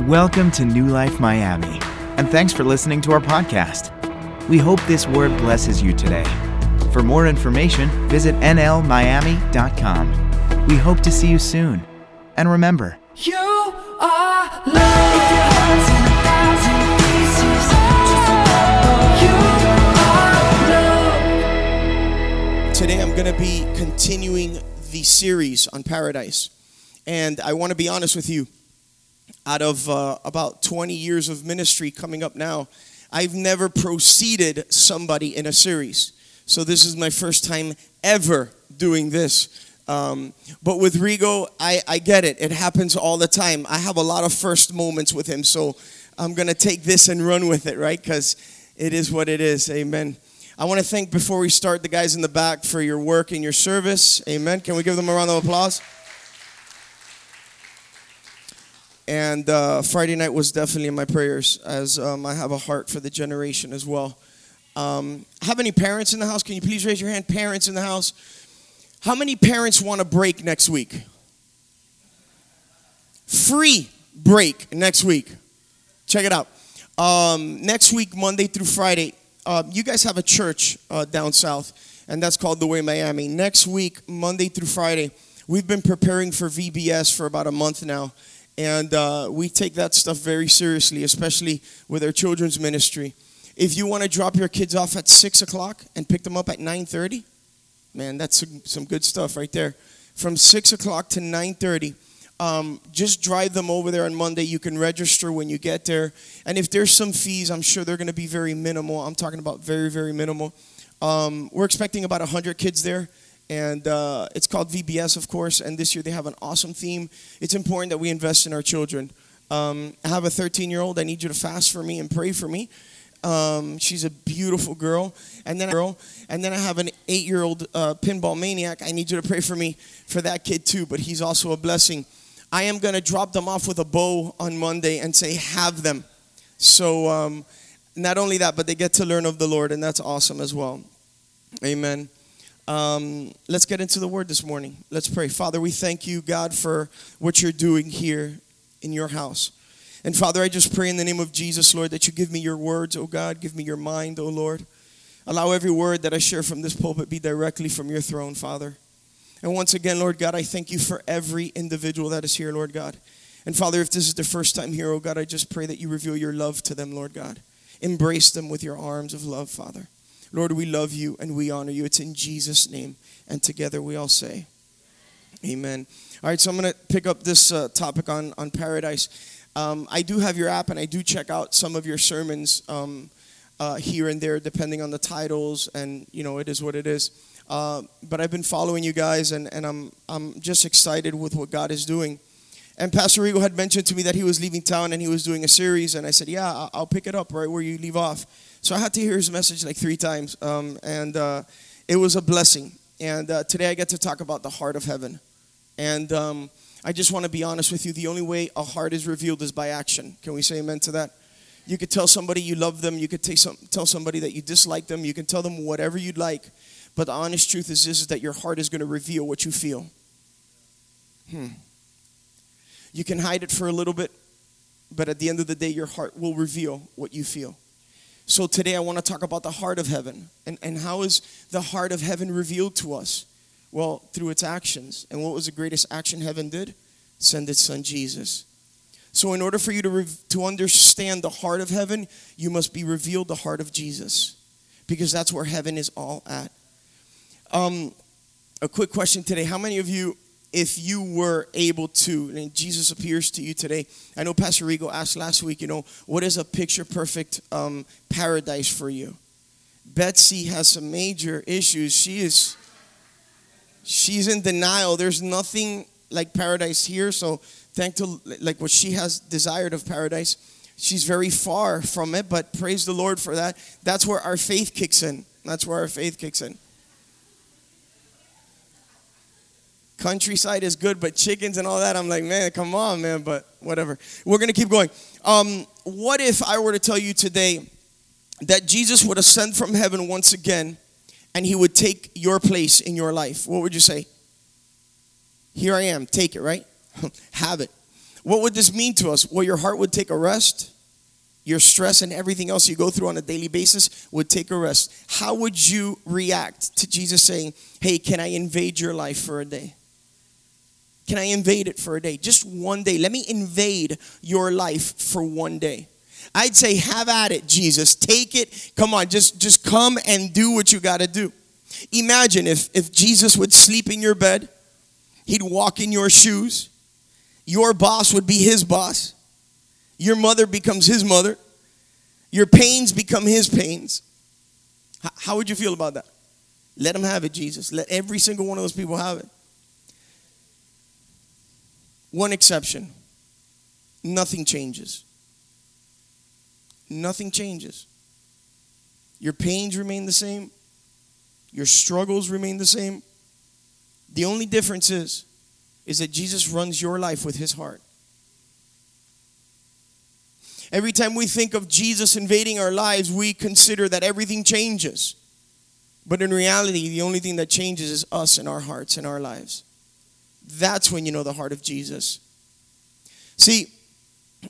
Welcome to New Life Miami, and thanks for listening to our podcast. We hope this word blesses you today. For more information, visit nlmiami.com. We hope to see you soon. And remember, You are love. Today I'm going to be continuing the series on paradise. And I want to be honest with you. Out of uh, about 20 years of ministry coming up now, I've never proceeded somebody in a series. So this is my first time ever doing this. Um, but with Rigo, I, I get it. It happens all the time. I have a lot of first moments with him. So I'm going to take this and run with it, right? Because it is what it is. Amen. I want to thank, before we start, the guys in the back for your work and your service. Amen. Can we give them a round of applause? And uh, Friday night was definitely in my prayers, as um, I have a heart for the generation as well. Um, any parents in the house? Can you please raise your hand? Parents in the house. How many parents want a break next week? Free break next week. Check it out. Um, next week, Monday through Friday, uh, you guys have a church uh, down south, and that's called The Way Miami. Next week, Monday through Friday, we've been preparing for VBS for about a month now, and uh, we take that stuff very seriously, especially with our children's ministry. If you want to drop your kids off at six o'clock and pick them up at nine thirty, man, that's some, good stuff right there. From six o'clock to nine thirty. Um, just drive them over there on Monday. You can register when you get there. And if there's some fees, I'm sure they're going to be very minimal. I'm talking about very, very minimal. Um, we're expecting about 100 kids there. And uh, it's called VBS, of course. And this year they have an awesome theme. It's important that we invest in our children. Um, I have a 13 year old. I need you to fast for me and pray for me. Um, she's a beautiful girl, and then girl, and then I have an eight-year-old uh, pinball maniac. I need you to pray for me for that kid too. But he's also a blessing. I am going to drop them off with a bow on Monday and say, have them. So, um, not only that, but they get to learn of the Lord, and that's awesome as well. Amen. Um, let's get into the word this morning. Let's pray. Father, we thank you, God, for what you're doing here in your house. And Father, I just pray in the name of Jesus, Lord, that you give me your words, oh God. Give me your mind, oh Lord. Allow every word that I share from this pulpit be directly from your throne, Father. And once again, Lord God, I thank you for every individual that is here, Lord God. And Father, if this is their first time here, oh God, I just pray that you reveal your love to them, Lord God. Embrace them with your arms of love, Father. Lord, we love you and we honor you. It's in Jesus' name. And together we all say, Amen. All right, so I'm going to pick up this uh, topic on, on paradise. Um, I do have your app and I do check out some of your sermons um, uh, here and there, depending on the titles, and you know, it is what it is. Uh, but I've been following you guys, and, and I'm, I'm just excited with what God is doing. And Pastor Rigo had mentioned to me that he was leaving town and he was doing a series, and I said, Yeah, I'll pick it up right where you leave off. So I had to hear his message like three times, um, and uh, it was a blessing. And uh, today I get to talk about the heart of heaven. And um, I just want to be honest with you the only way a heart is revealed is by action. Can we say amen to that? You could tell somebody you love them, you could some, tell somebody that you dislike them, you can tell them whatever you'd like. But the honest truth is this is that your heart is going to reveal what you feel. Hmm. You can hide it for a little bit, but at the end of the day, your heart will reveal what you feel. So today I want to talk about the heart of heaven. And, and how is the heart of heaven revealed to us? Well, through its actions. And what was the greatest action heaven did? Send its son Jesus. So, in order for you to, re- to understand the heart of heaven, you must be revealed the heart of Jesus. Because that's where heaven is all at. Um, a quick question today. How many of you, if you were able to, and Jesus appears to you today, I know Pastor Rigo asked last week, you know, what is a picture perfect um, paradise for you? Betsy has some major issues. She is, she's in denial. There's nothing like paradise here. So, thank to like what she has desired of paradise, she's very far from it. But praise the Lord for that. That's where our faith kicks in. That's where our faith kicks in. Countryside is good, but chickens and all that, I'm like, man, come on, man, but whatever. We're going to keep going. Um, what if I were to tell you today that Jesus would ascend from heaven once again and he would take your place in your life? What would you say? Here I am, take it, right? Have it. What would this mean to us? Well, your heart would take a rest. Your stress and everything else you go through on a daily basis would take a rest. How would you react to Jesus saying, Hey, can I invade your life for a day? Can I invade it for a day? Just one day. Let me invade your life for one day. I'd say, have at it, Jesus. Take it. Come on, just, just come and do what you got to do. Imagine if, if Jesus would sleep in your bed, he'd walk in your shoes, your boss would be his boss, your mother becomes his mother, your pains become his pains. H- how would you feel about that? Let him have it, Jesus. Let every single one of those people have it. One exception nothing changes. Nothing changes. Your pains remain the same, your struggles remain the same. The only difference is, is that Jesus runs your life with his heart. Every time we think of Jesus invading our lives, we consider that everything changes. But in reality, the only thing that changes is us and our hearts and our lives. That's when you know the heart of Jesus. See,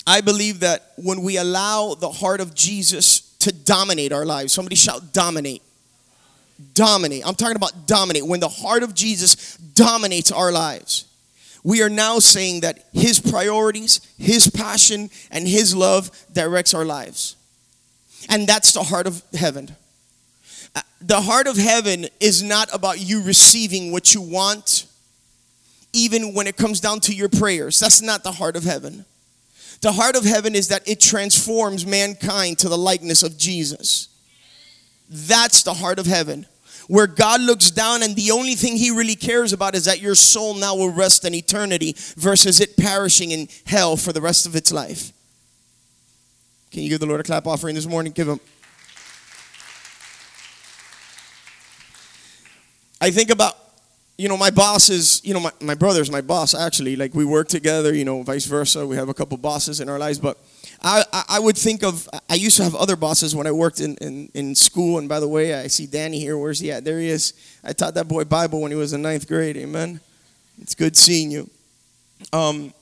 I believe that when we allow the heart of Jesus to dominate our lives, somebody shout dominate. Dominate. I'm talking about dominate. When the heart of Jesus dominates our lives, we are now saying that his priorities, his passion, and his love directs our lives. And that's the heart of heaven. Uh, The heart of heaven is not about you receiving what you want, even when it comes down to your prayers. That's not the heart of heaven. The heart of heaven is that it transforms mankind to the likeness of Jesus. That's the heart of heaven. Where God looks down and the only thing he really cares about is that your soul now will rest in eternity versus it perishing in hell for the rest of its life. Can you give the Lord a clap offering this morning? Give him. I think about, you know, my boss is, you know, my, my brother's my boss actually. Like we work together, you know, vice versa. We have a couple bosses in our lives. But I, I, would think of, I used to have other bosses when I worked in, in, in school. And by the way, I see Danny here. Where's he at? There he is. I taught that boy Bible when he was in ninth grade. Amen. It's good seeing you. Um,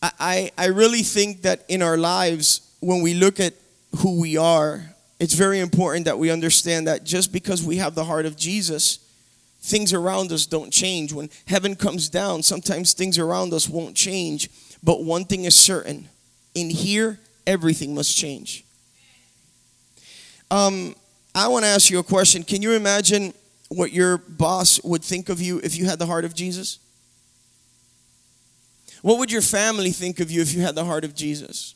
I, I really think that in our lives, when we look at who we are, it's very important that we understand that just because we have the heart of Jesus, things around us don't change. When heaven comes down, sometimes things around us won't change. But one thing is certain in here, everything must change. Um, I want to ask you a question. Can you imagine what your boss would think of you if you had the heart of Jesus? What would your family think of you if you had the heart of Jesus?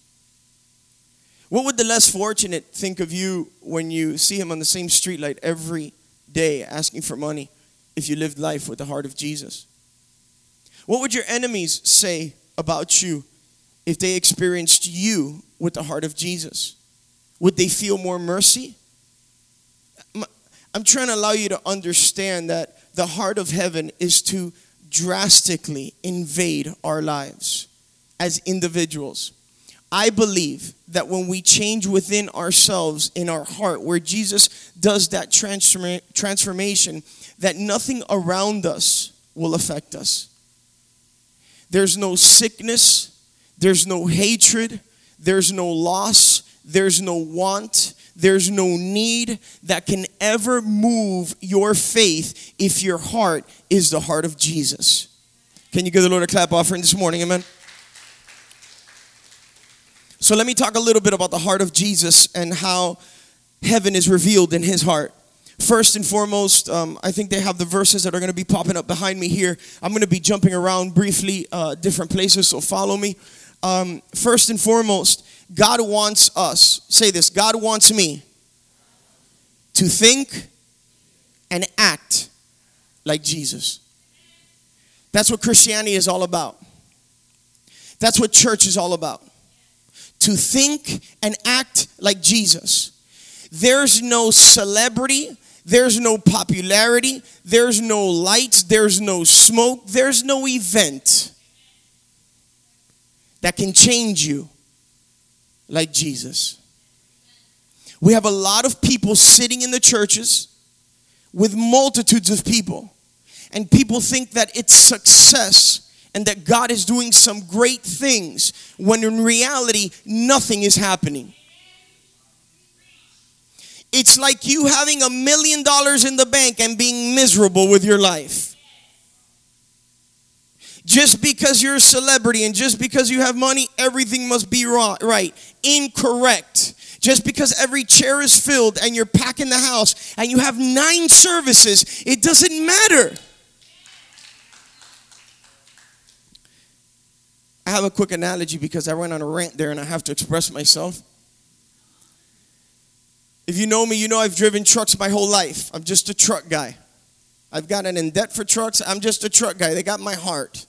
What would the less fortunate think of you when you see him on the same street light every day asking for money if you lived life with the heart of Jesus? What would your enemies say about you if they experienced you with the heart of Jesus? Would they feel more mercy? I'm- trying to allow you to understand that the heart of heaven is to drastically invade our lives as individuals. I believe that when we change within ourselves in our heart, where Jesus does that transforma- transformation, that nothing around us will affect us. There's no sickness, there's no hatred, there's no loss, there's no want, there's no need that can ever move your faith if your heart is the heart of Jesus. Can you give the Lord a clap offering this morning? Amen. So let me talk a little bit about the heart of Jesus and how heaven is revealed in his heart. First and foremost, um, I think they have the verses that are going to be popping up behind me here. I'm going to be jumping around briefly, uh, different places, so follow me. Um, first and foremost, God wants us, say this God wants me to think and act like Jesus. That's what Christianity is all about. That's what church is all about. To think and act like Jesus. There's no celebrity, there's no popularity, there's no lights, there's no smoke, there's no event that can change you like Jesus. We have a lot of people sitting in the churches with multitudes of people, and people think that it's success and that God is doing some great things when in reality, nothing is happening. It's like you having a million dollars in the bank and being miserable with your life. Just because you're a celebrity and just because you have money, everything must be wrong, right. Incorrect. Just because every chair is filled and you're packing the house and you have nine services, it doesn't matter. I have a quick analogy because I went on a rant there and I have to express myself. If you know me, you know I've driven trucks my whole life. I'm just a truck guy. I've gotten in debt for trucks. I'm just a truck guy. They got my heart.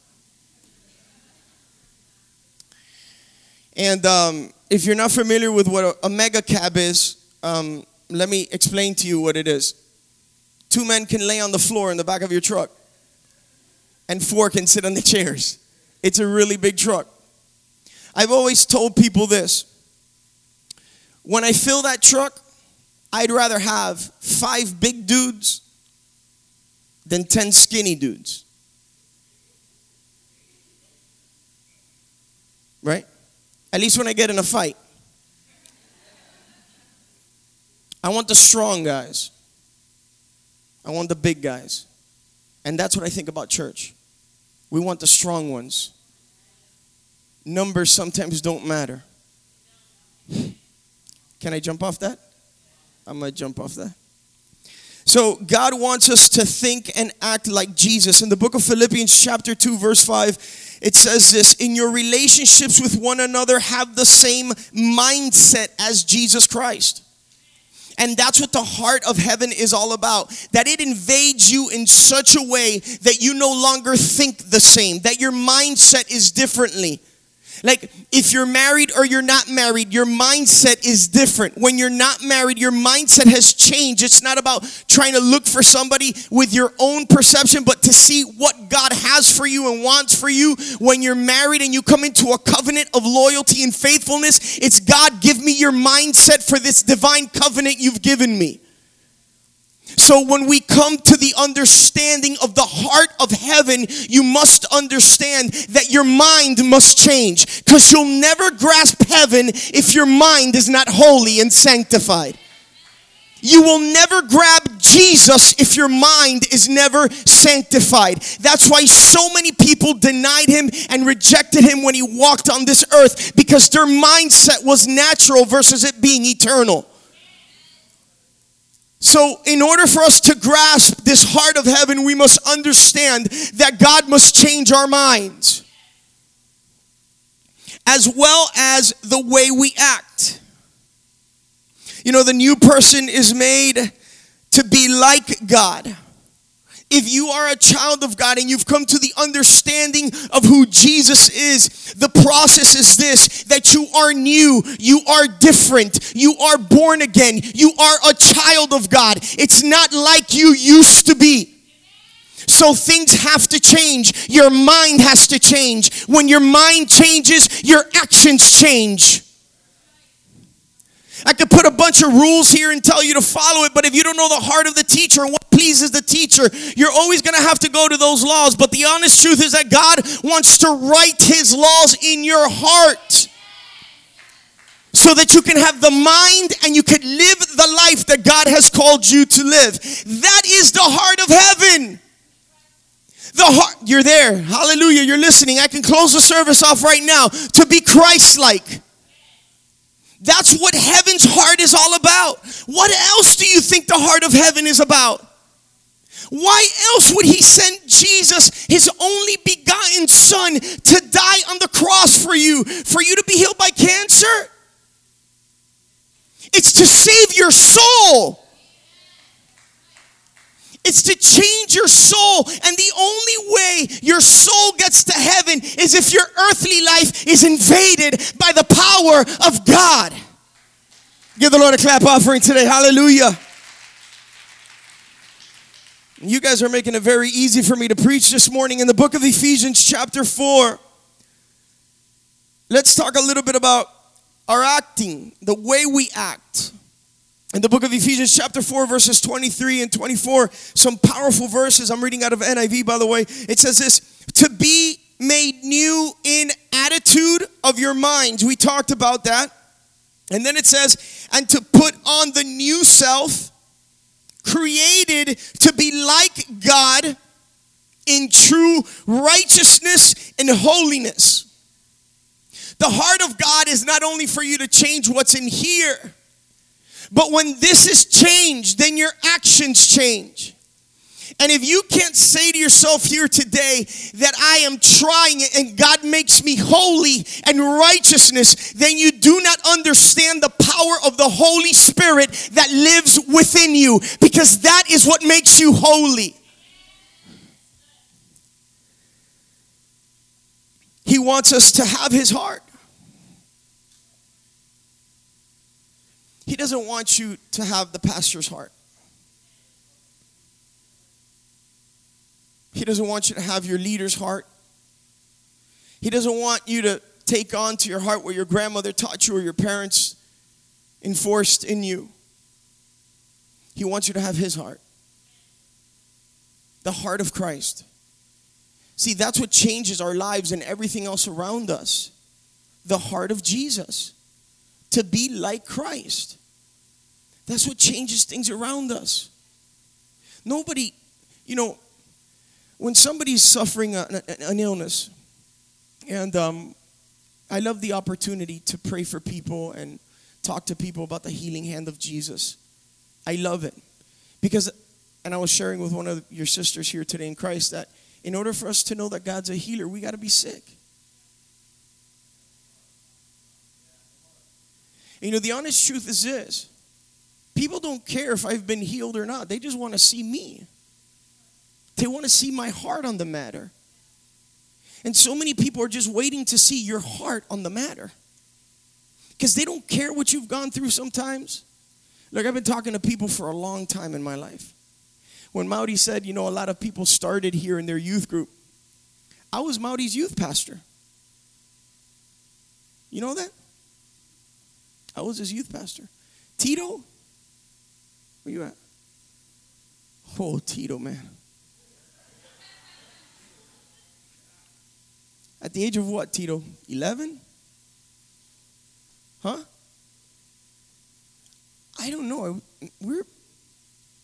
And um, if you're not familiar with what a, a mega cab is, um, let me explain to you what it is. Two men can lay on the floor in the back of your truck, and four can sit on the chairs. It's a really big truck. I've always told people this when I fill that truck, I'd rather have five big dudes than 10 skinny dudes. Right? At least when I get in a fight. I want the strong guys. I want the big guys. And that's what I think about church. We want the strong ones. Numbers sometimes don't matter. Can I jump off that? I'm going to jump off that. So, God wants us to think and act like Jesus. In the book of Philippians, chapter 2, verse 5, it says this In your relationships with one another, have the same mindset as Jesus Christ. And that's what the heart of heaven is all about. That it invades you in such a way that you no longer think the same, that your mindset is differently. Like, if you're married or you're not married, your mindset is different. When you're not married, your mindset has changed. It's not about trying to look for somebody with your own perception, but to see what God has for you and wants for you. When you're married and you come into a covenant of loyalty and faithfulness, it's God, give me your mindset for this divine covenant you've given me. So when we come to the understanding of the heart of heaven, you must understand that your mind must change because you'll never grasp heaven if your mind is not holy and sanctified. You will never grab Jesus if your mind is never sanctified. That's why so many people denied him and rejected him when he walked on this earth because their mindset was natural versus it being eternal. So, in order for us to grasp this heart of heaven, we must understand that God must change our minds as well as the way we act. You know, the new person is made to be like God. If you are a child of God and you've come to the understanding of who Jesus is, the process is this that you are new, you are different, you are born again, you are a child of God. It's not like you used to be. So things have to change. Your mind has to change. When your mind changes, your actions change. I could put a bunch of rules here and tell you to follow it, but if you don't know the heart of the teacher what pleases the teacher, you're always going to have to go to those laws. But the honest truth is that God wants to write his laws in your heart so that you can have the mind and you can live the life that God has called you to live. That is the heart of heaven. The heart, you're there. Hallelujah. You're listening. I can close the service off right now to be Christ like. That's what heaven's heart is all about. What else do you think the heart of heaven is about? Why else would he send Jesus, his only begotten son, to die on the cross for you? For you to be healed by cancer? It's to save your soul. It's to change your soul. And the only way your soul gets to heaven is if your earthly life is invaded by the power of God. Give the Lord a clap offering today. Hallelujah. You guys are making it very easy for me to preach this morning in the book of Ephesians, chapter 4. Let's talk a little bit about our acting, the way we act. In the book of Ephesians, chapter 4, verses 23 and 24, some powerful verses. I'm reading out of NIV, by the way. It says this To be made new in attitude of your minds. We talked about that. And then it says, and to put on the new self, created to be like God in true righteousness and holiness. The heart of God is not only for you to change what's in here, but when this is changed, then your actions change. And if you can't say to yourself here today that I am trying it and God makes me holy and righteousness, then you do not understand the power of the Holy Spirit that lives within you because that is what makes you holy. He wants us to have his heart. He doesn't want you to have the pastor's heart. He doesn't want you to have your leader's heart. He doesn't want you to take on to your heart what your grandmother taught you or your parents enforced in you. He wants you to have his heart. The heart of Christ. See, that's what changes our lives and everything else around us. The heart of Jesus. To be like Christ. That's what changes things around us. Nobody, you know, when somebody's suffering an, an illness, and um, I love the opportunity to pray for people and talk to people about the healing hand of Jesus. I love it because, and I was sharing with one of your sisters here today in Christ that in order for us to know that God's a healer, we got to be sick. You know, the honest truth is this people don't care if I've been healed or not, they just want to see me. They want to see my heart on the matter. And so many people are just waiting to see your heart on the matter. Because they don't care what you've gone through sometimes. Look, I've been talking to people for a long time in my life. When Maudie said, you know, a lot of people started here in their youth group, I was Maudie's youth pastor. You know that? I was his youth pastor. Tito, where you at? Oh, Tito, man. At the age of what, Tito? 11? Huh? I don't know. We're,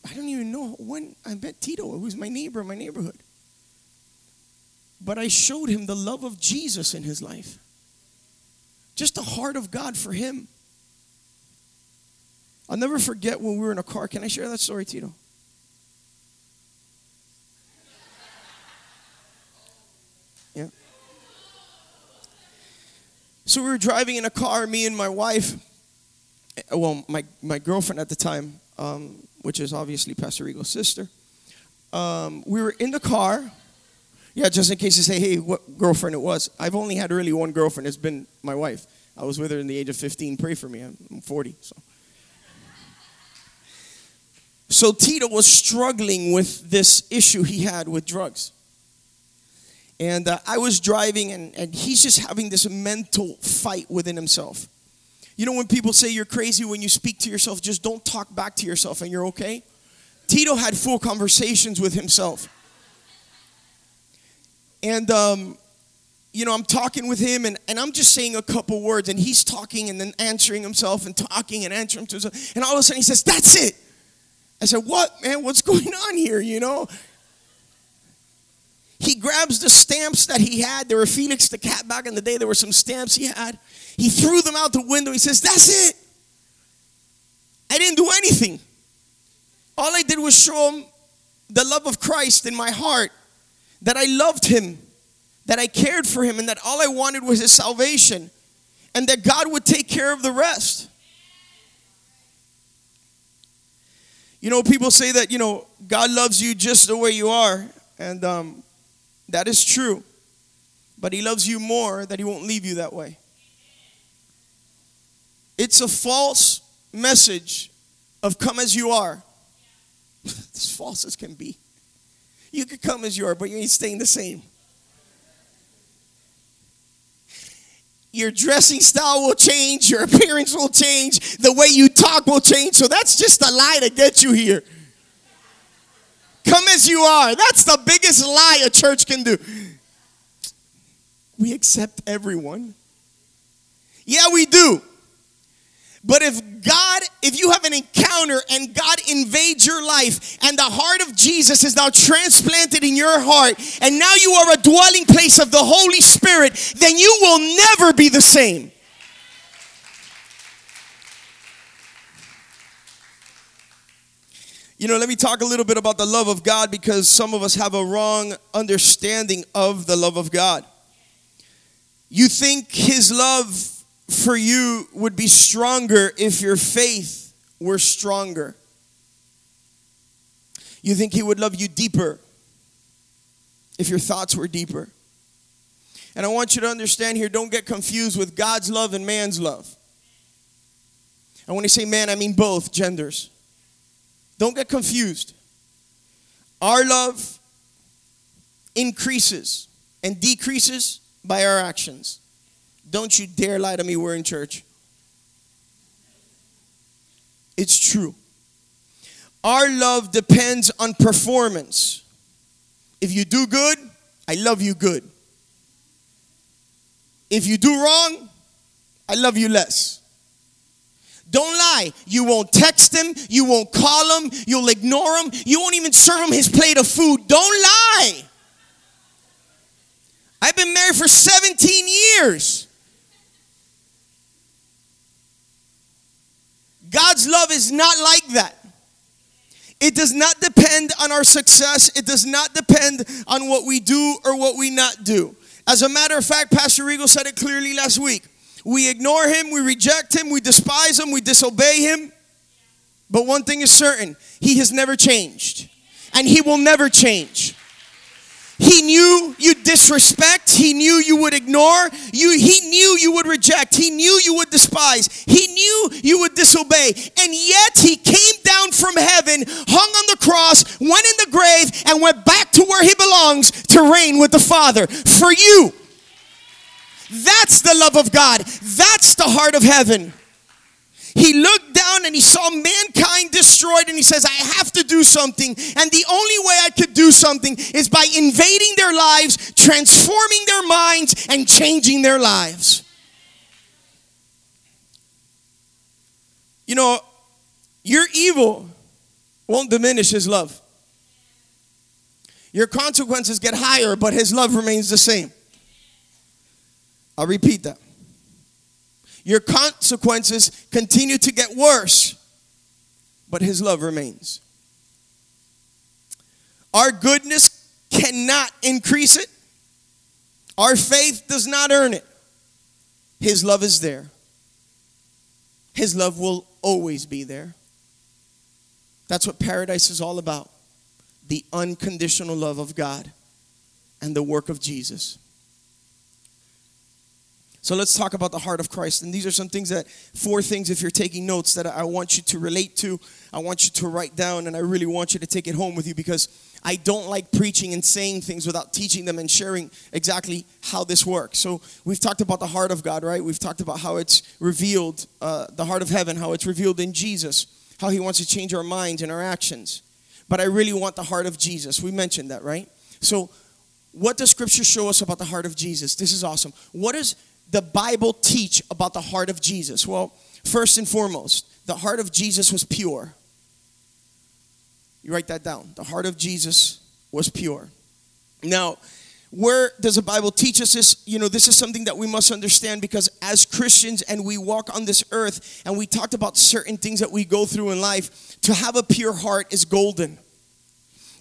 I don't even know when I met Tito. It was my neighbor in my neighborhood. But I showed him the love of Jesus in his life. Just the heart of God for him. I'll never forget when we were in a car. Can I share that story, Tito? So we were driving in a car, me and my wife, eh, well, my, my girlfriend at the time, um, which is obviously Pastor Rigo's sister. Um, we were in the car. Yeah, just in case you say, hey, what girlfriend it was. I've only had really one girlfriend. It's been my wife. I was with her in the age of 15. Pray for me. I'm 40. So, so Tito was struggling with this issue he had with drugs. And uh, I was driving, and, and he's just having this mental fight within himself. You know, when people say you're crazy when you speak to yourself, just don't talk back to yourself and you're okay. Tito had full conversations with himself. And, um, you know, I'm talking with him and, and I'm just saying a couple words, and he's talking and then answering himself and talking and answering to himself. And all of a sudden he says, That's it. I said, What, man? What's going on here? You know? He grabs the stamps that he had. There were Felix the cat back in the day. There were some stamps he had. He threw them out the window. He says, That's it. I didn't do anything. All I did was show him the love of Christ in my heart, that I loved him, that I cared for him, and that all I wanted was his salvation, and that God would take care of the rest. You know, people say that, you know, God loves you just the way you are. And um, that is true. But He loves you more that He won't leave you that way. It's a false message of come as you are. as false as can be. You could come as you are, but you ain't staying the same. Your dressing style will change, your appearance will change, the way you talk will change. So that's just a lie to get you here. Come as you are. That's the biggest lie a church can do. we accept everyone. Yeah, we do. But if God, if you have an encounter and God invades your life and the heart of Jesus is now transplanted in your heart and now you are a dwelling place of the Holy Spirit, then you will never be the same. You know, let me talk a little bit about the love of God because some of us have a wrong understanding of the love of God. You think His love for you would be stronger if your faith were stronger. You think He would love you deeper if your thoughts were deeper. And I want you to understand here don't get confused with God's love and man's love. And when I say man, I mean both genders. Don't get confused. Our love increases and decreases by our actions. Don't you dare lie to me, we're in church. It's true. Our love depends on performance. If you do good, I love you good. If you do wrong, I love you less. Don't lie. You won't text him. You won't call him. You'll ignore him. You won't even serve him his plate of food. Don't lie. I've been married for 17 years. God's love is not like that. It does not depend on our success. It does not depend on what we do or what we not do. As a matter of fact, Pastor Rigo said it clearly last week. We ignore him, we reject him, we despise him, we disobey him. But one thing is certain he has never changed, and he will never change. He knew you'd disrespect. He knew you would ignore. You, he knew you would reject. He knew you would despise. He knew you would disobey. And yet he came down from heaven, hung on the cross, went in the grave, and went back to where he belongs to reign with the Father for you. That's the love of God. That's the heart of heaven. He looked down and he saw mankind destroyed and he says, I have to do something. And the only way I could do something is by invading their lives, transforming their minds, and changing their lives. You know, your evil won't diminish his love. Your consequences get higher, but his love remains the same. I'll repeat that. Your consequences continue to get worse, but His love remains. Our goodness cannot increase it, our faith does not earn it. His love is there. His love will always be there. That's what paradise is all about the unconditional love of God and the work of Jesus. So let's talk about the heart of Christ. And these are some things that, four things, if you're taking notes, that I want you to relate to. I want you to write down, and I really want you to take it home with you because I don't like preaching and saying things without teaching them and sharing exactly how this works. So we've talked about the heart of God, right? We've talked about how it's revealed, uh, the heart of heaven, how it's revealed in Jesus, how He wants to change our minds and our actions. But I really want the heart of Jesus. We mentioned that, right? So, what does Scripture show us about the heart of Jesus? This is awesome. What does the Bible teach about the heart of Jesus? Well, first and foremost, the heart of Jesus was pure. You write that down. The heart of Jesus was pure. Now, where does the Bible teach us this? You know, this is something that we must understand because as Christians and we walk on this earth and we talked about certain things that we go through in life, to have a pure heart is golden.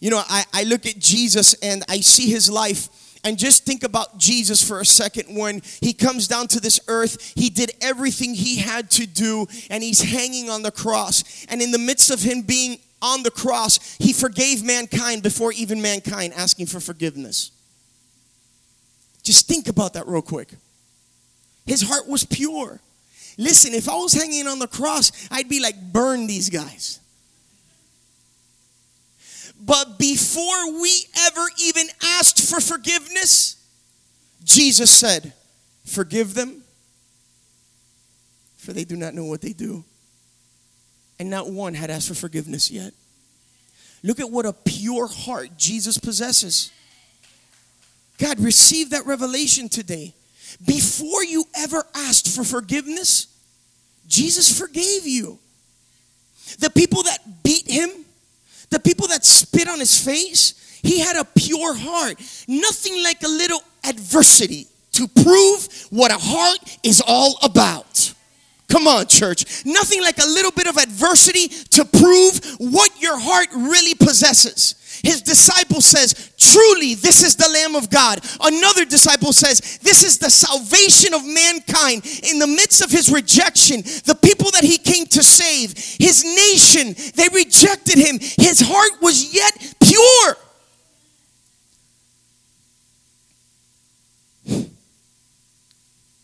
You know, I, I look at Jesus and I see his life and just think about Jesus for a second when he comes down to this earth. He did everything he had to do, and he's hanging on the cross. And in the midst of him being on the cross, he forgave mankind before even mankind asking for forgiveness. Just think about that real quick. His heart was pure. Listen, if I was hanging on the cross, I'd be like, burn these guys. But before we ever even asked for forgiveness, Jesus said, Forgive them, for they do not know what they do. And not one had asked for forgiveness yet. Look at what a pure heart Jesus possesses. God, receive that revelation today. Before you ever asked for forgiveness, Jesus forgave you. The people that beat him, the people that spit on his face, he had a pure heart. Nothing like a little adversity to prove what a heart is all about. Come on, church. Nothing like a little bit of adversity to prove what your heart really possesses. His disciple says, Truly, this is the Lamb of God. Another disciple says, This is the salvation of mankind. In the midst of his rejection, the people that he came to save, his nation, they rejected him. His heart was yet pure.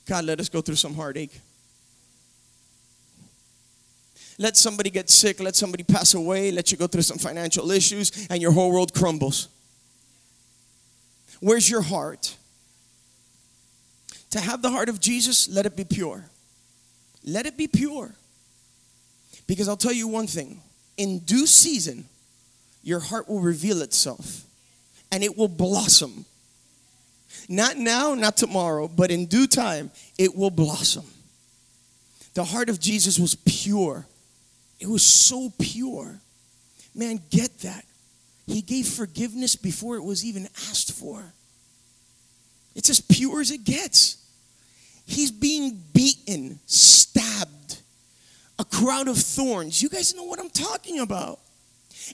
God, let us go through some heartache. Let somebody get sick, let somebody pass away, let you go through some financial issues, and your whole world crumbles. Where's your heart? To have the heart of Jesus, let it be pure. Let it be pure. Because I'll tell you one thing in due season, your heart will reveal itself and it will blossom. Not now, not tomorrow, but in due time, it will blossom. The heart of Jesus was pure. It was so pure. Man, get that. He gave forgiveness before it was even asked for. It's as pure as it gets. He's being beaten, stabbed, a crown of thorns. You guys know what I'm talking about.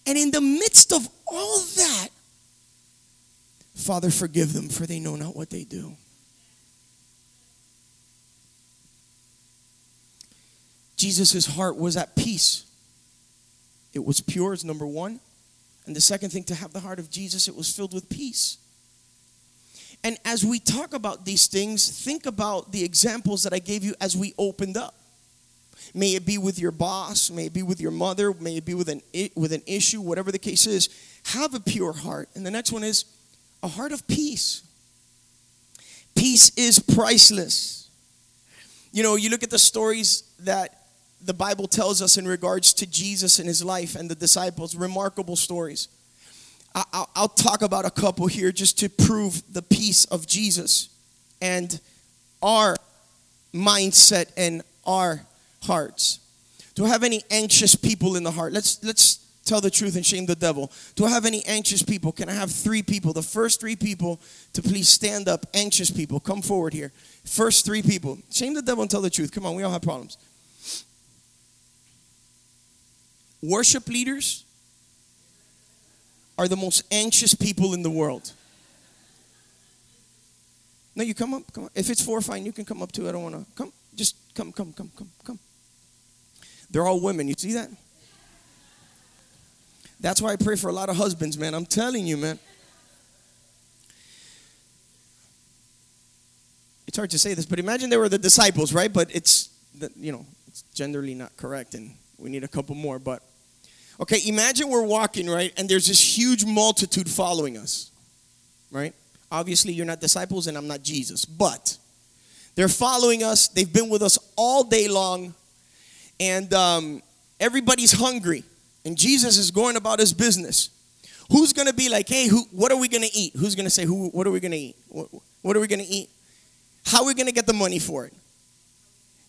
And in the midst of all that, Father, forgive them, for they know not what they do. Jesus' heart was at peace. It was pure, is number one. And the second thing, to have the heart of Jesus, it was filled with peace. And as we talk about these things, think about the examples that I gave you as we opened up. May it be with your boss, may it be with your mother, may it be with an, with an issue, whatever the case is. Have a pure heart. And the next one is a heart of peace. Peace is priceless. You know, you look at the stories that the Bible tells us in regards to Jesus and his life and the disciples, remarkable stories. I, will talk about a couple here just to prove the peace of Jesus and our mindset and our hearts. Do I have any anxious people in the heart? Let's let's tell the truth and shame the devil. Do I have any anxious people? Can I have three people? The first three people to please stand up. Anxious people, come forward here. First three people. Shame the devil and tell the truth. Come on, we all have problems. Worship leaders are the most anxious people in the world. No, you come up, come up. If it's four, fine, you can come up too. I don't want to. Come, just come, come, come, come, come. They're all women. You see that? That's why I pray for a lot of husbands, man. I'm telling you, man. It's hard to say this, but imagine they were the disciples, right? But it's, you know, it's generally not correct, and we need a couple more. But Okay, imagine we're walking, right, and there's this huge multitude following us, right? Obviously, you're not disciples and I'm not Jesus, but they're following us. They've been with us all day long, and um, everybody's hungry, and Jesus is going about his business. Who's going to be like, hey, who, what are we going to eat? Who's going to say, who, what are we going to eat? What, what are we going to eat? How are we going to get the money for it?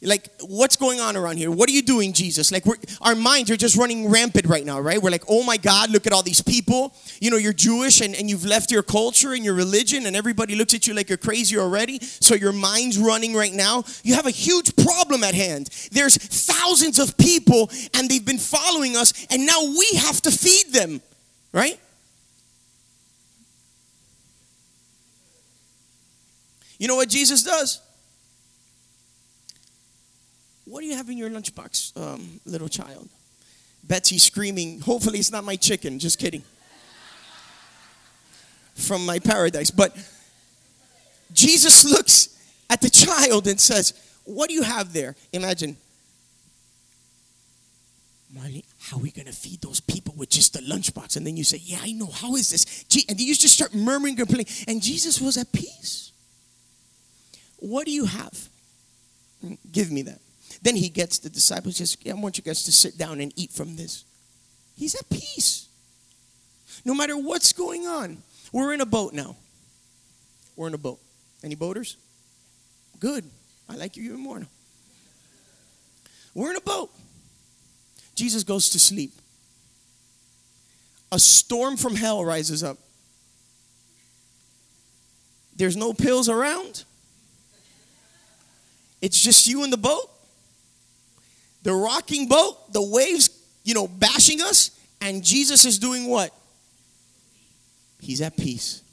Like what's going on around here? What are you doing jesus? Like our minds are just running rampant right now right? We're like oh my god look at all these people. You know you're jewish and, and you've left your culture and your religion and everybody looks at you like you're crazy already. So your mind's running right now. You have a huge problem at hand. There's thousands of people and they've been following us and now we have to feed them right? You know what jesus does what do you have in your lunchbox, um, little child? Betsy screaming, Hopefully, it's not my chicken. Just kidding. From my paradise. But Jesus looks at the child and says, What do you have there? Imagine, Marley, how are we going to feed those people with just a lunchbox? And then you say, Yeah, I know. How is this? And you just start murmuring, complaining. And Jesus was at peace. What do you have? Give me that. Then he gets the disciples, just, I want you guys to sit down and eat from this. He's at peace. No matter what's going on, we're in a boat now. We're in a boat. Any boaters? Good. I like you even more now. We're in a boat. Jesus goes to sleep. A storm from hell rises up. There's no pills around. It's just you in the boat. The rocking boat, the waves, you know, bashing us, and Jesus is doing what? He's at peace.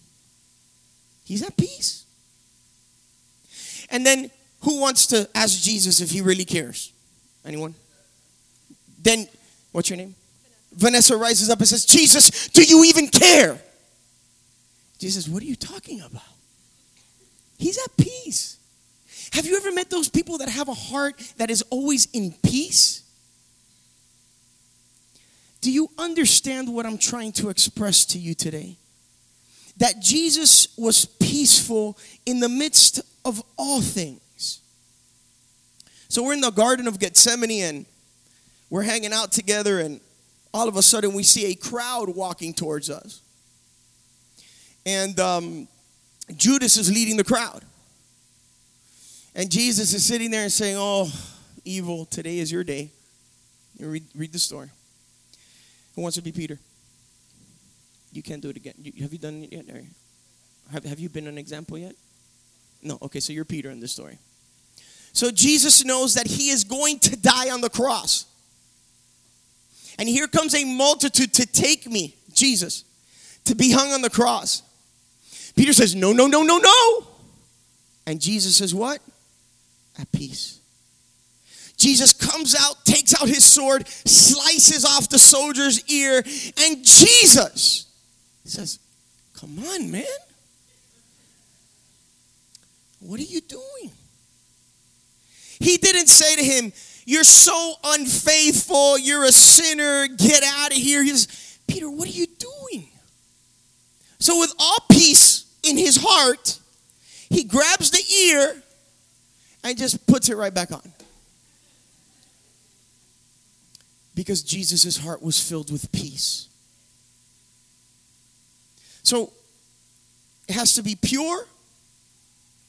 He's at peace. And then who wants to ask Jesus if he really cares? Anyone? Then, what's your name? Vanessa rises up and says, Jesus, do you even care? Jesus, what are you talking about? He's at peace. Have you ever met those people that have a heart that is always in peace? Do you understand what I'm trying to express to you today? That Jesus was peaceful in the midst of all things. So we're in the Garden of Gethsemane and we're hanging out together, and all of a sudden we see a crowd walking towards us. And um, Judas is leading the crowd. And Jesus is sitting there and saying, Oh, evil, today is your day. You read, read the story. Who wants to be Peter? You can't do it again. You, have you done it yet? Have, have you been an example yet? No. Okay, so you're Peter in this story. So Jesus knows that he is going to die on the cross. And here comes a multitude to take me, Jesus, to be hung on the cross. Peter says, No, no, no, no, no. And Jesus says, What? At peace. Jesus comes out, takes out his sword, slices off the soldier's ear, and Jesus says, Come on, man. What are you doing? He didn't say to him, You're so unfaithful, you're a sinner, get out of here. He says, Peter, what are you doing? So, with all peace in his heart, he grabs the ear and just puts it right back on. Because Jesus' heart was filled with peace. So it has to be pure.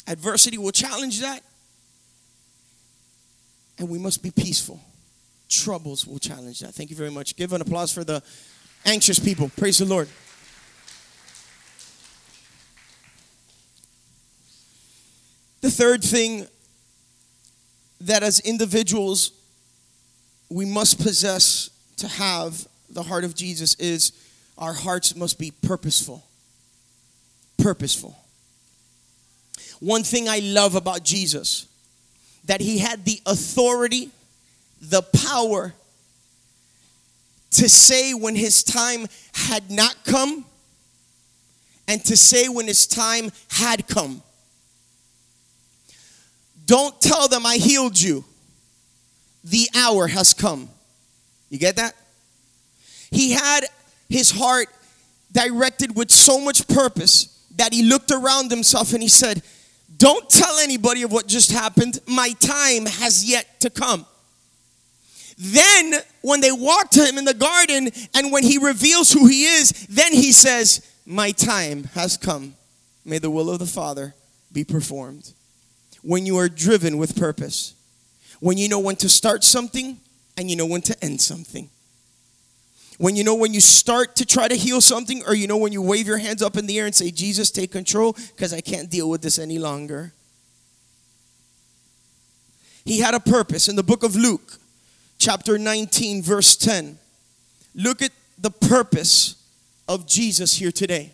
Adversity will challenge that. And we must be peaceful. Troubles will challenge that. Thank you very much. Give an applause for the anxious people. Praise the Lord. The third thing that as individuals we must possess to have the heart of Jesus is our hearts must be purposeful. Purposeful. One thing I love about Jesus that he had the authority, the power to say when his time had not come and to say when his time had come. Don't tell them I healed you. The hour has come. You get that? He had his heart directed with so much purpose that he looked around himself and he said, Don't tell anybody of what just happened. My time has yet to come. Then, when they walk to him in the garden and when he reveals who he is, then he says, My time has come. May the will of the Father be performed when you are driven with purpose, when you know when to start something and you know when to end something. When you know when you start to try to heal something, or you know when you wave your hands up in the air and say, Jesus, take control, because I can't deal with this any longer. He had a purpose. In the book of Luke, chapter 19, verse 10, look at the purpose of Jesus here today.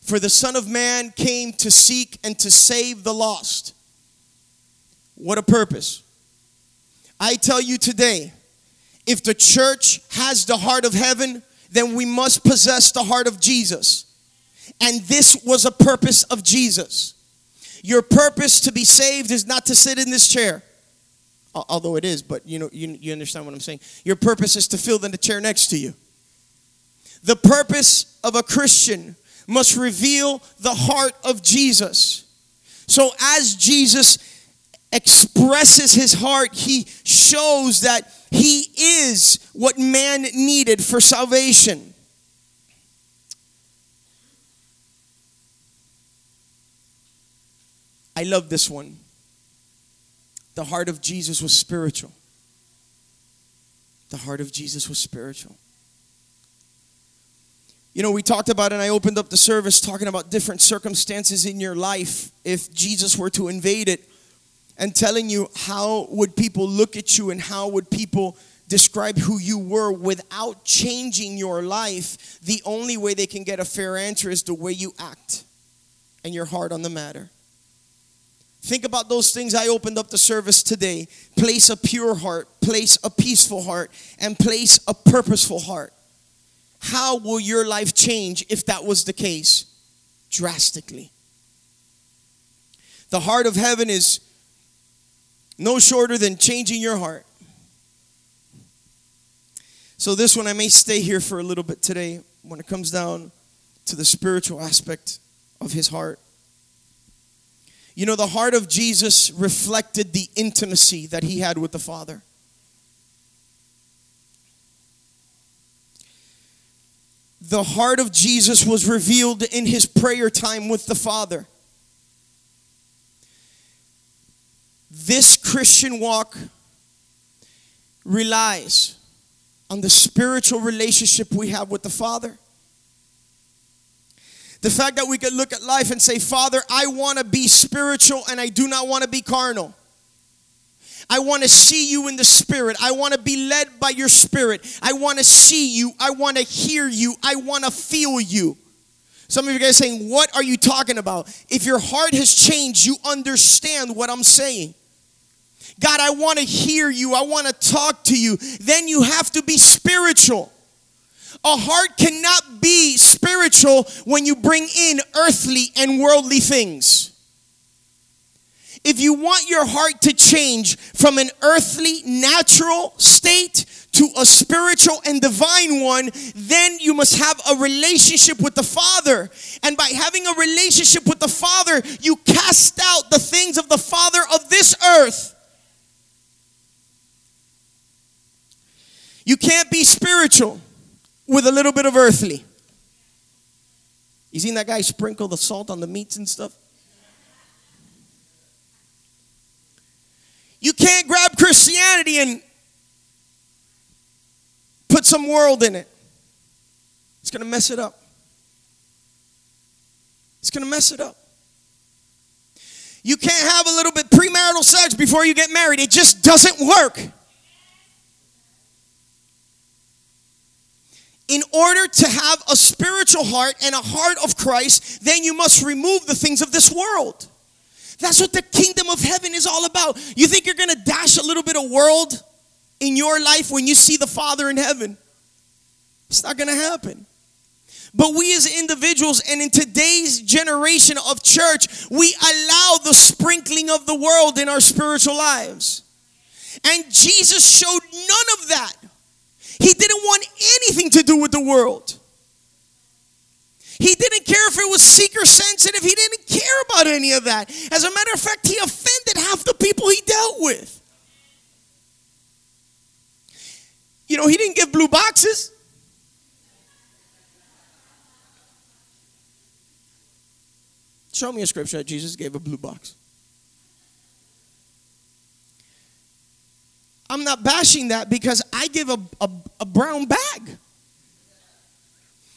For the Son of Man came to seek and to save the lost. What a purpose. I tell you today, if the church has the heart of heaven, then we must possess the heart of Jesus. And this was a purpose of Jesus. Your purpose to be saved is not to sit in this chair. Although it is, but you know you, you understand what I'm saying. Your purpose is to fill in the chair next to you. The purpose of a Christian must reveal the heart of Jesus. So as Jesus expresses his heart, he shows that he is what man needed for salvation. I love this one. The heart of Jesus was spiritual. The heart of Jesus was spiritual. You know, we talked about, and I opened up the service talking about different circumstances in your life. If Jesus were to invade it, and telling you how would people look at you and how would people describe who you were without changing your life, the only way they can get a fair answer is the way you act and your heart on the matter. Think about those things I opened up the service today. Place a pure heart, place a peaceful heart, and place a purposeful heart. How will your life change if that was the case? Drastically. The heart of heaven is no shorter than changing your heart. So, this one, I may stay here for a little bit today when it comes down to the spiritual aspect of his heart. You know, the heart of Jesus reflected the intimacy that he had with the Father. The heart of Jesus was revealed in his prayer time with the Father. This Christian walk relies on the spiritual relationship we have with the Father. The fact that we can look at life and say, Father, I want to be spiritual and I do not want to be carnal. I want to see you in the spirit. I want to be led by your spirit. I want to see you. I want to hear you. I want to feel you. Some of you guys saying, What are you talking about? If your heart has changed, you understand what I'm saying. God, I want to hear you. I want to talk to you. Then you have to be spiritual. A heart cannot be spiritual when you bring in earthly and worldly things. If you want your heart to change from an earthly, natural state to a spiritual and divine one, then you must have a relationship with the Father. And by having a relationship with the Father, you cast out the things of the Father of this earth. You can't be spiritual with a little bit of earthly. You seen that guy sprinkle the salt on the meats and stuff? You can't grab Christianity and put some world in it. It's going to mess it up. It's going to mess it up. You can't have a little bit premarital sex before you get married. It just doesn't work. In order to have a spiritual heart and a heart of Christ, then you must remove the things of this world. That's what the kingdom of heaven is all about. You think you're going to dash a little bit of world in your life when you see the Father in heaven? It's not going to happen. But we as individuals and in today's generation of church, we allow the sprinkling of the world in our spiritual lives. And Jesus showed none of that. He didn't want anything to do with the world. He didn't care if it was seeker sensitive. He didn't care about any of that. As a matter of fact, he offended half the people he dealt with. You know, he didn't give blue boxes. Show me a scripture that Jesus gave a blue box. I'm not bashing that because I give a, a, a brown bag.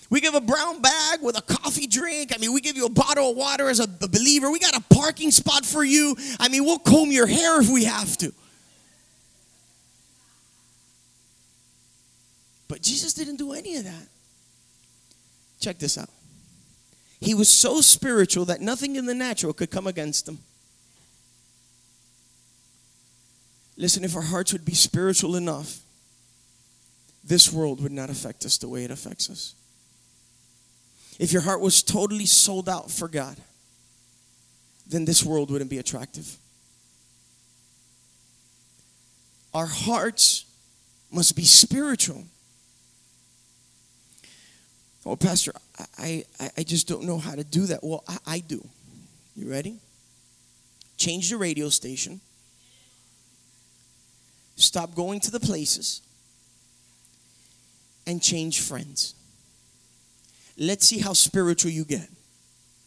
We give a brown bag with a coffee drink. I mean, we give you a bottle of water as a, a believer. We got a parking spot for you. I mean, we'll comb your hair if we have to. But Jesus didn't do any of that. Check this out. He was so spiritual that nothing in the natural could come against him. Listen, if our hearts would be spiritual enough, this world would not affect us the way it affects us. If your heart was totally sold out for God, then this world wouldn't be attractive. Our hearts must be spiritual. Oh, Pastor, I, I, I just don't know how to do that. Well, I, I do. You ready? Change the radio station. Stop going to the places and change friends. Let's see how spiritual you get.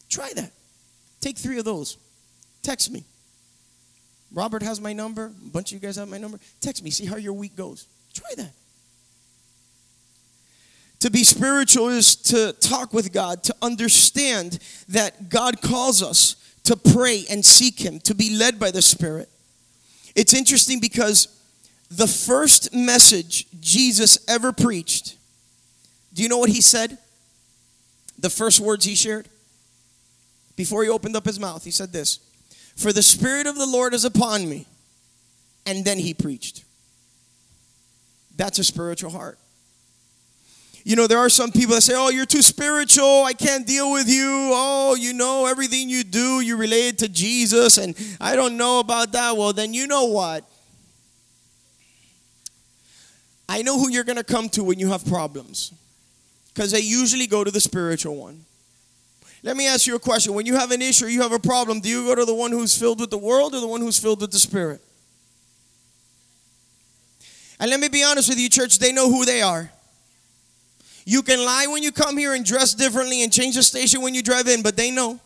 Try that. Take three of those. Text me. Robert has my number. A bunch of you guys have my number. Text me. See how your week goes. Try that. To be spiritual is to talk with God, to understand that God calls us to pray and seek Him, to be led by the Spirit. It's interesting because the first message Jesus ever preached, do you know what He said? The first words He shared? Before He opened up His mouth, He said this For the Spirit of the Lord is upon me. And then He preached. That's a spiritual heart. You know, there are some people that say, Oh, you're too spiritual. I can't deal with you. Oh, you know, everything you do, you relate to Jesus, and I don't know about that. Well, then you know what? I know who you're going to come to when you have problems because they usually go to the spiritual one. Let me ask you a question. When you have an issue, you have a problem, do you go to the one who's filled with the world or the one who's filled with the Spirit? And let me be honest with you, church, they know who they are. You can lie when you come here and dress differently and change the station when you drive in, but they know.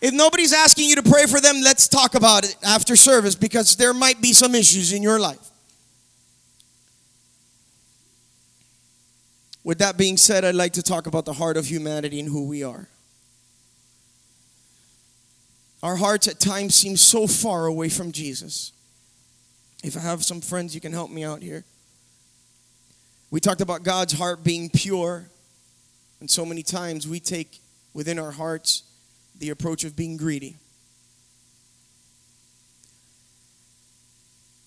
If nobody's asking you to pray for them, let's talk about it after service because there might be some issues in your life. With that being said, I'd like to talk about the heart of humanity and who we are. Our hearts at times seem so far away from Jesus. If I have some friends, you can help me out here. We talked about God's heart being pure, and so many times we take within our hearts the approach of being greedy.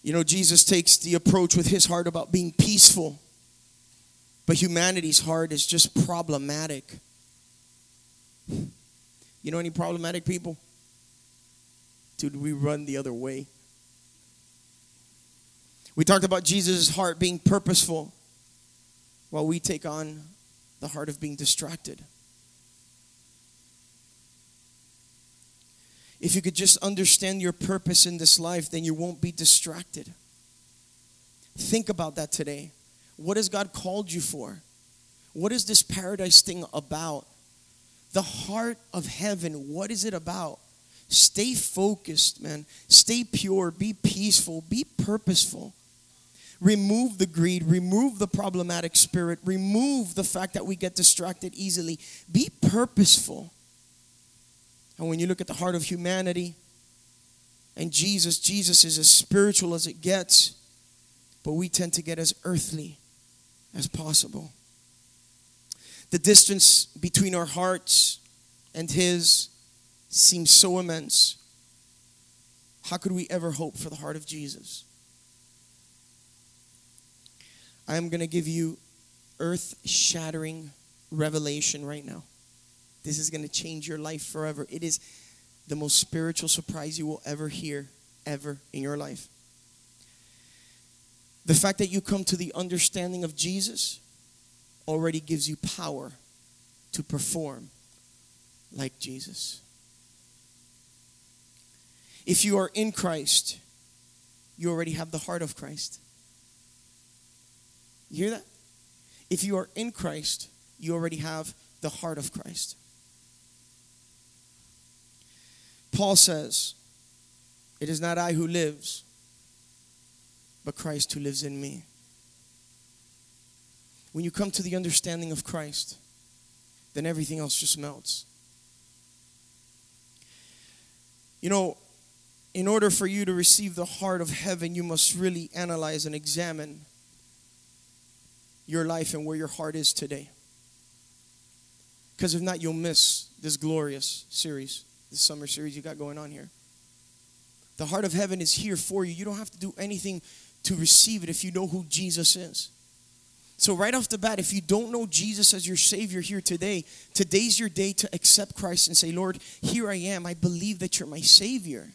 You know, Jesus takes the approach with his heart about being peaceful, but humanity's heart is just problematic. You know any problematic people? Dude, we run the other way. We talked about Jesus' heart being purposeful while we take on the heart of being distracted. If you could just understand your purpose in this life, then you won't be distracted. Think about that today. What has God called you for? What is this paradise thing about? The heart of heaven, what is it about? Stay focused, man. Stay pure. Be peaceful. Be purposeful remove the greed, remove the problematic spirit, remove the fact that we get distracted easily. Be purposeful. And when you look at the heart of humanity and Jesus, Jesus is as spiritual as it gets, but we tend to get as earthly as possible. The distance between our hearts and His seems so immense. How could we ever hope for the heart of Jesus? I am going to give you earth shattering revelation right now. This is going to change your life forever. It is the most spiritual surprise you will ever hear, ever in your life. The fact that you come to the understanding of Jesus already gives you power to perform like Jesus. If you are in Christ, you already have the heart of Christ. You hear that? If you are in Christ, you already have the heart of Christ. Paul says, It is not I who lives, but Christ who lives in me. When you come to the understanding of Christ, then everything else just melts. You know, in order for you to receive the heart of heaven, you must really analyze and examine your life and where your heart is today. Because if not, you'll miss this glorious series, this summer series you got going on here. The heart of heaven is here for you. You don't have to do anything to receive it if you know who Jesus is. So, right off the bat, if you don't know Jesus as your Savior here today, today's your day to accept Christ and say, Lord, here I am. I believe that you're my Savior.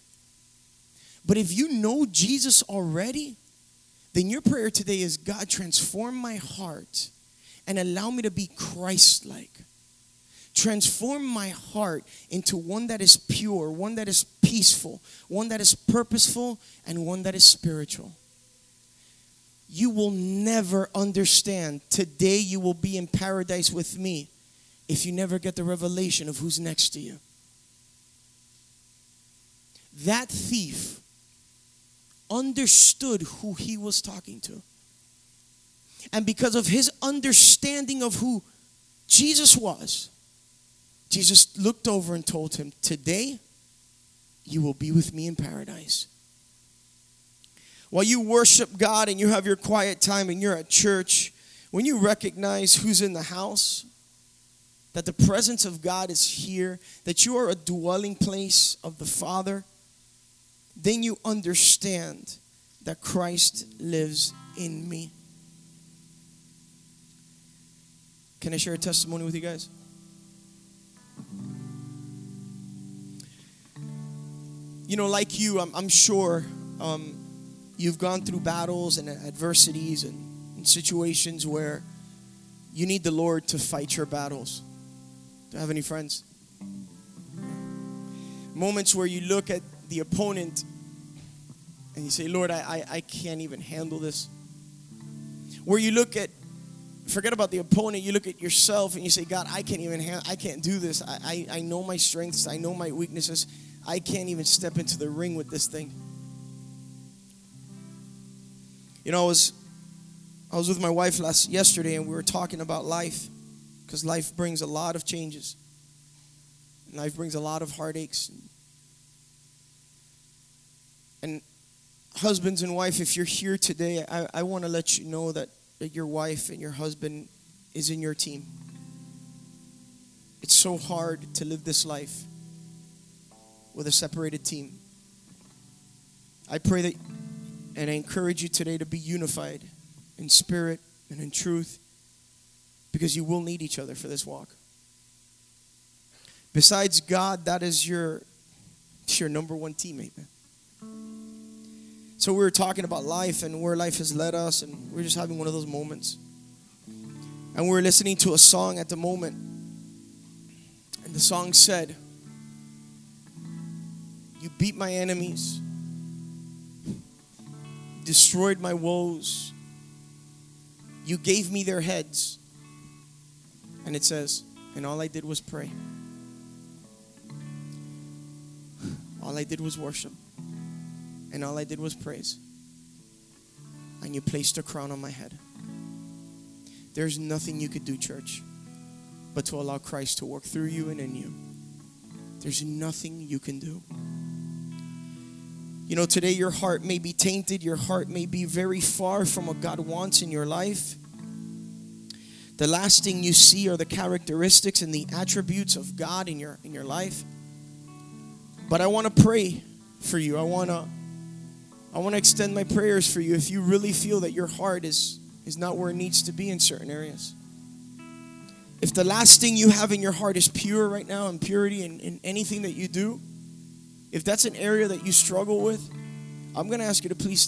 But if you know Jesus already, then your prayer today is God, transform my heart and allow me to be Christ like. Transform my heart into one that is pure, one that is peaceful, one that is purposeful, and one that is spiritual. You will never understand. Today, you will be in paradise with me if you never get the revelation of who's next to you. that thief understood who he was talking to. And because of his understanding of who Jesus was, Jesus looked over and told him, Today you will be with me in paradise. While you worship God and you have your quiet time and you're at church, when you recognize who's in the house, that the presence of God is here, that you are a dwelling place of the Father, then you understand that Christ lives in me. Can I share a testimony with you guys? You know, like you, I'm, I'm sure um, you've gone through battles and adversities and, and situations where you need the Lord to fight your battles. Do I have any friends? Moments where you look at the opponent and you say, Lord, I, I, I can't even handle this. Where you look at, forget about the opponent, you look at yourself and you say, God, I can't even handle, I can't do this. I, I, I know my strengths, I know my weaknesses. I can't even step into the ring with this thing. You know, I was I was with my wife last yesterday and we were talking about life because life brings a lot of changes. Life brings a lot of heartaches. And husbands and wife, if you're here today, I, I want to let you know that, that your wife and your husband is in your team. It's so hard to live this life with a separated team. I pray that and I encourage you today to be unified in spirit and in truth because you will need each other for this walk. Besides God, that is your, your number one teammate, man. So we were talking about life and where life has led us, and we are just having one of those moments. And we were listening to a song at the moment, and the song said, You beat my enemies, destroyed my woes, you gave me their heads. And it says, And all I did was pray. All I did was worship. And all I did was praise. And you placed a crown on my head. There's nothing you could do, church, but to allow Christ to work through you and in you. There's nothing you can do. You know, today your heart may be tainted, your heart may be very far from what God wants in your life. The last thing you see are the characteristics and the attributes of God in your in your life. But I want to pray for you. I want to I want to extend my prayers for you if you really feel that your heart is is not where it needs to be in certain areas. If the last thing you have in your heart is pure right now and purity in, in anything that you do, if that's an area that you struggle with, I'm going to ask you to please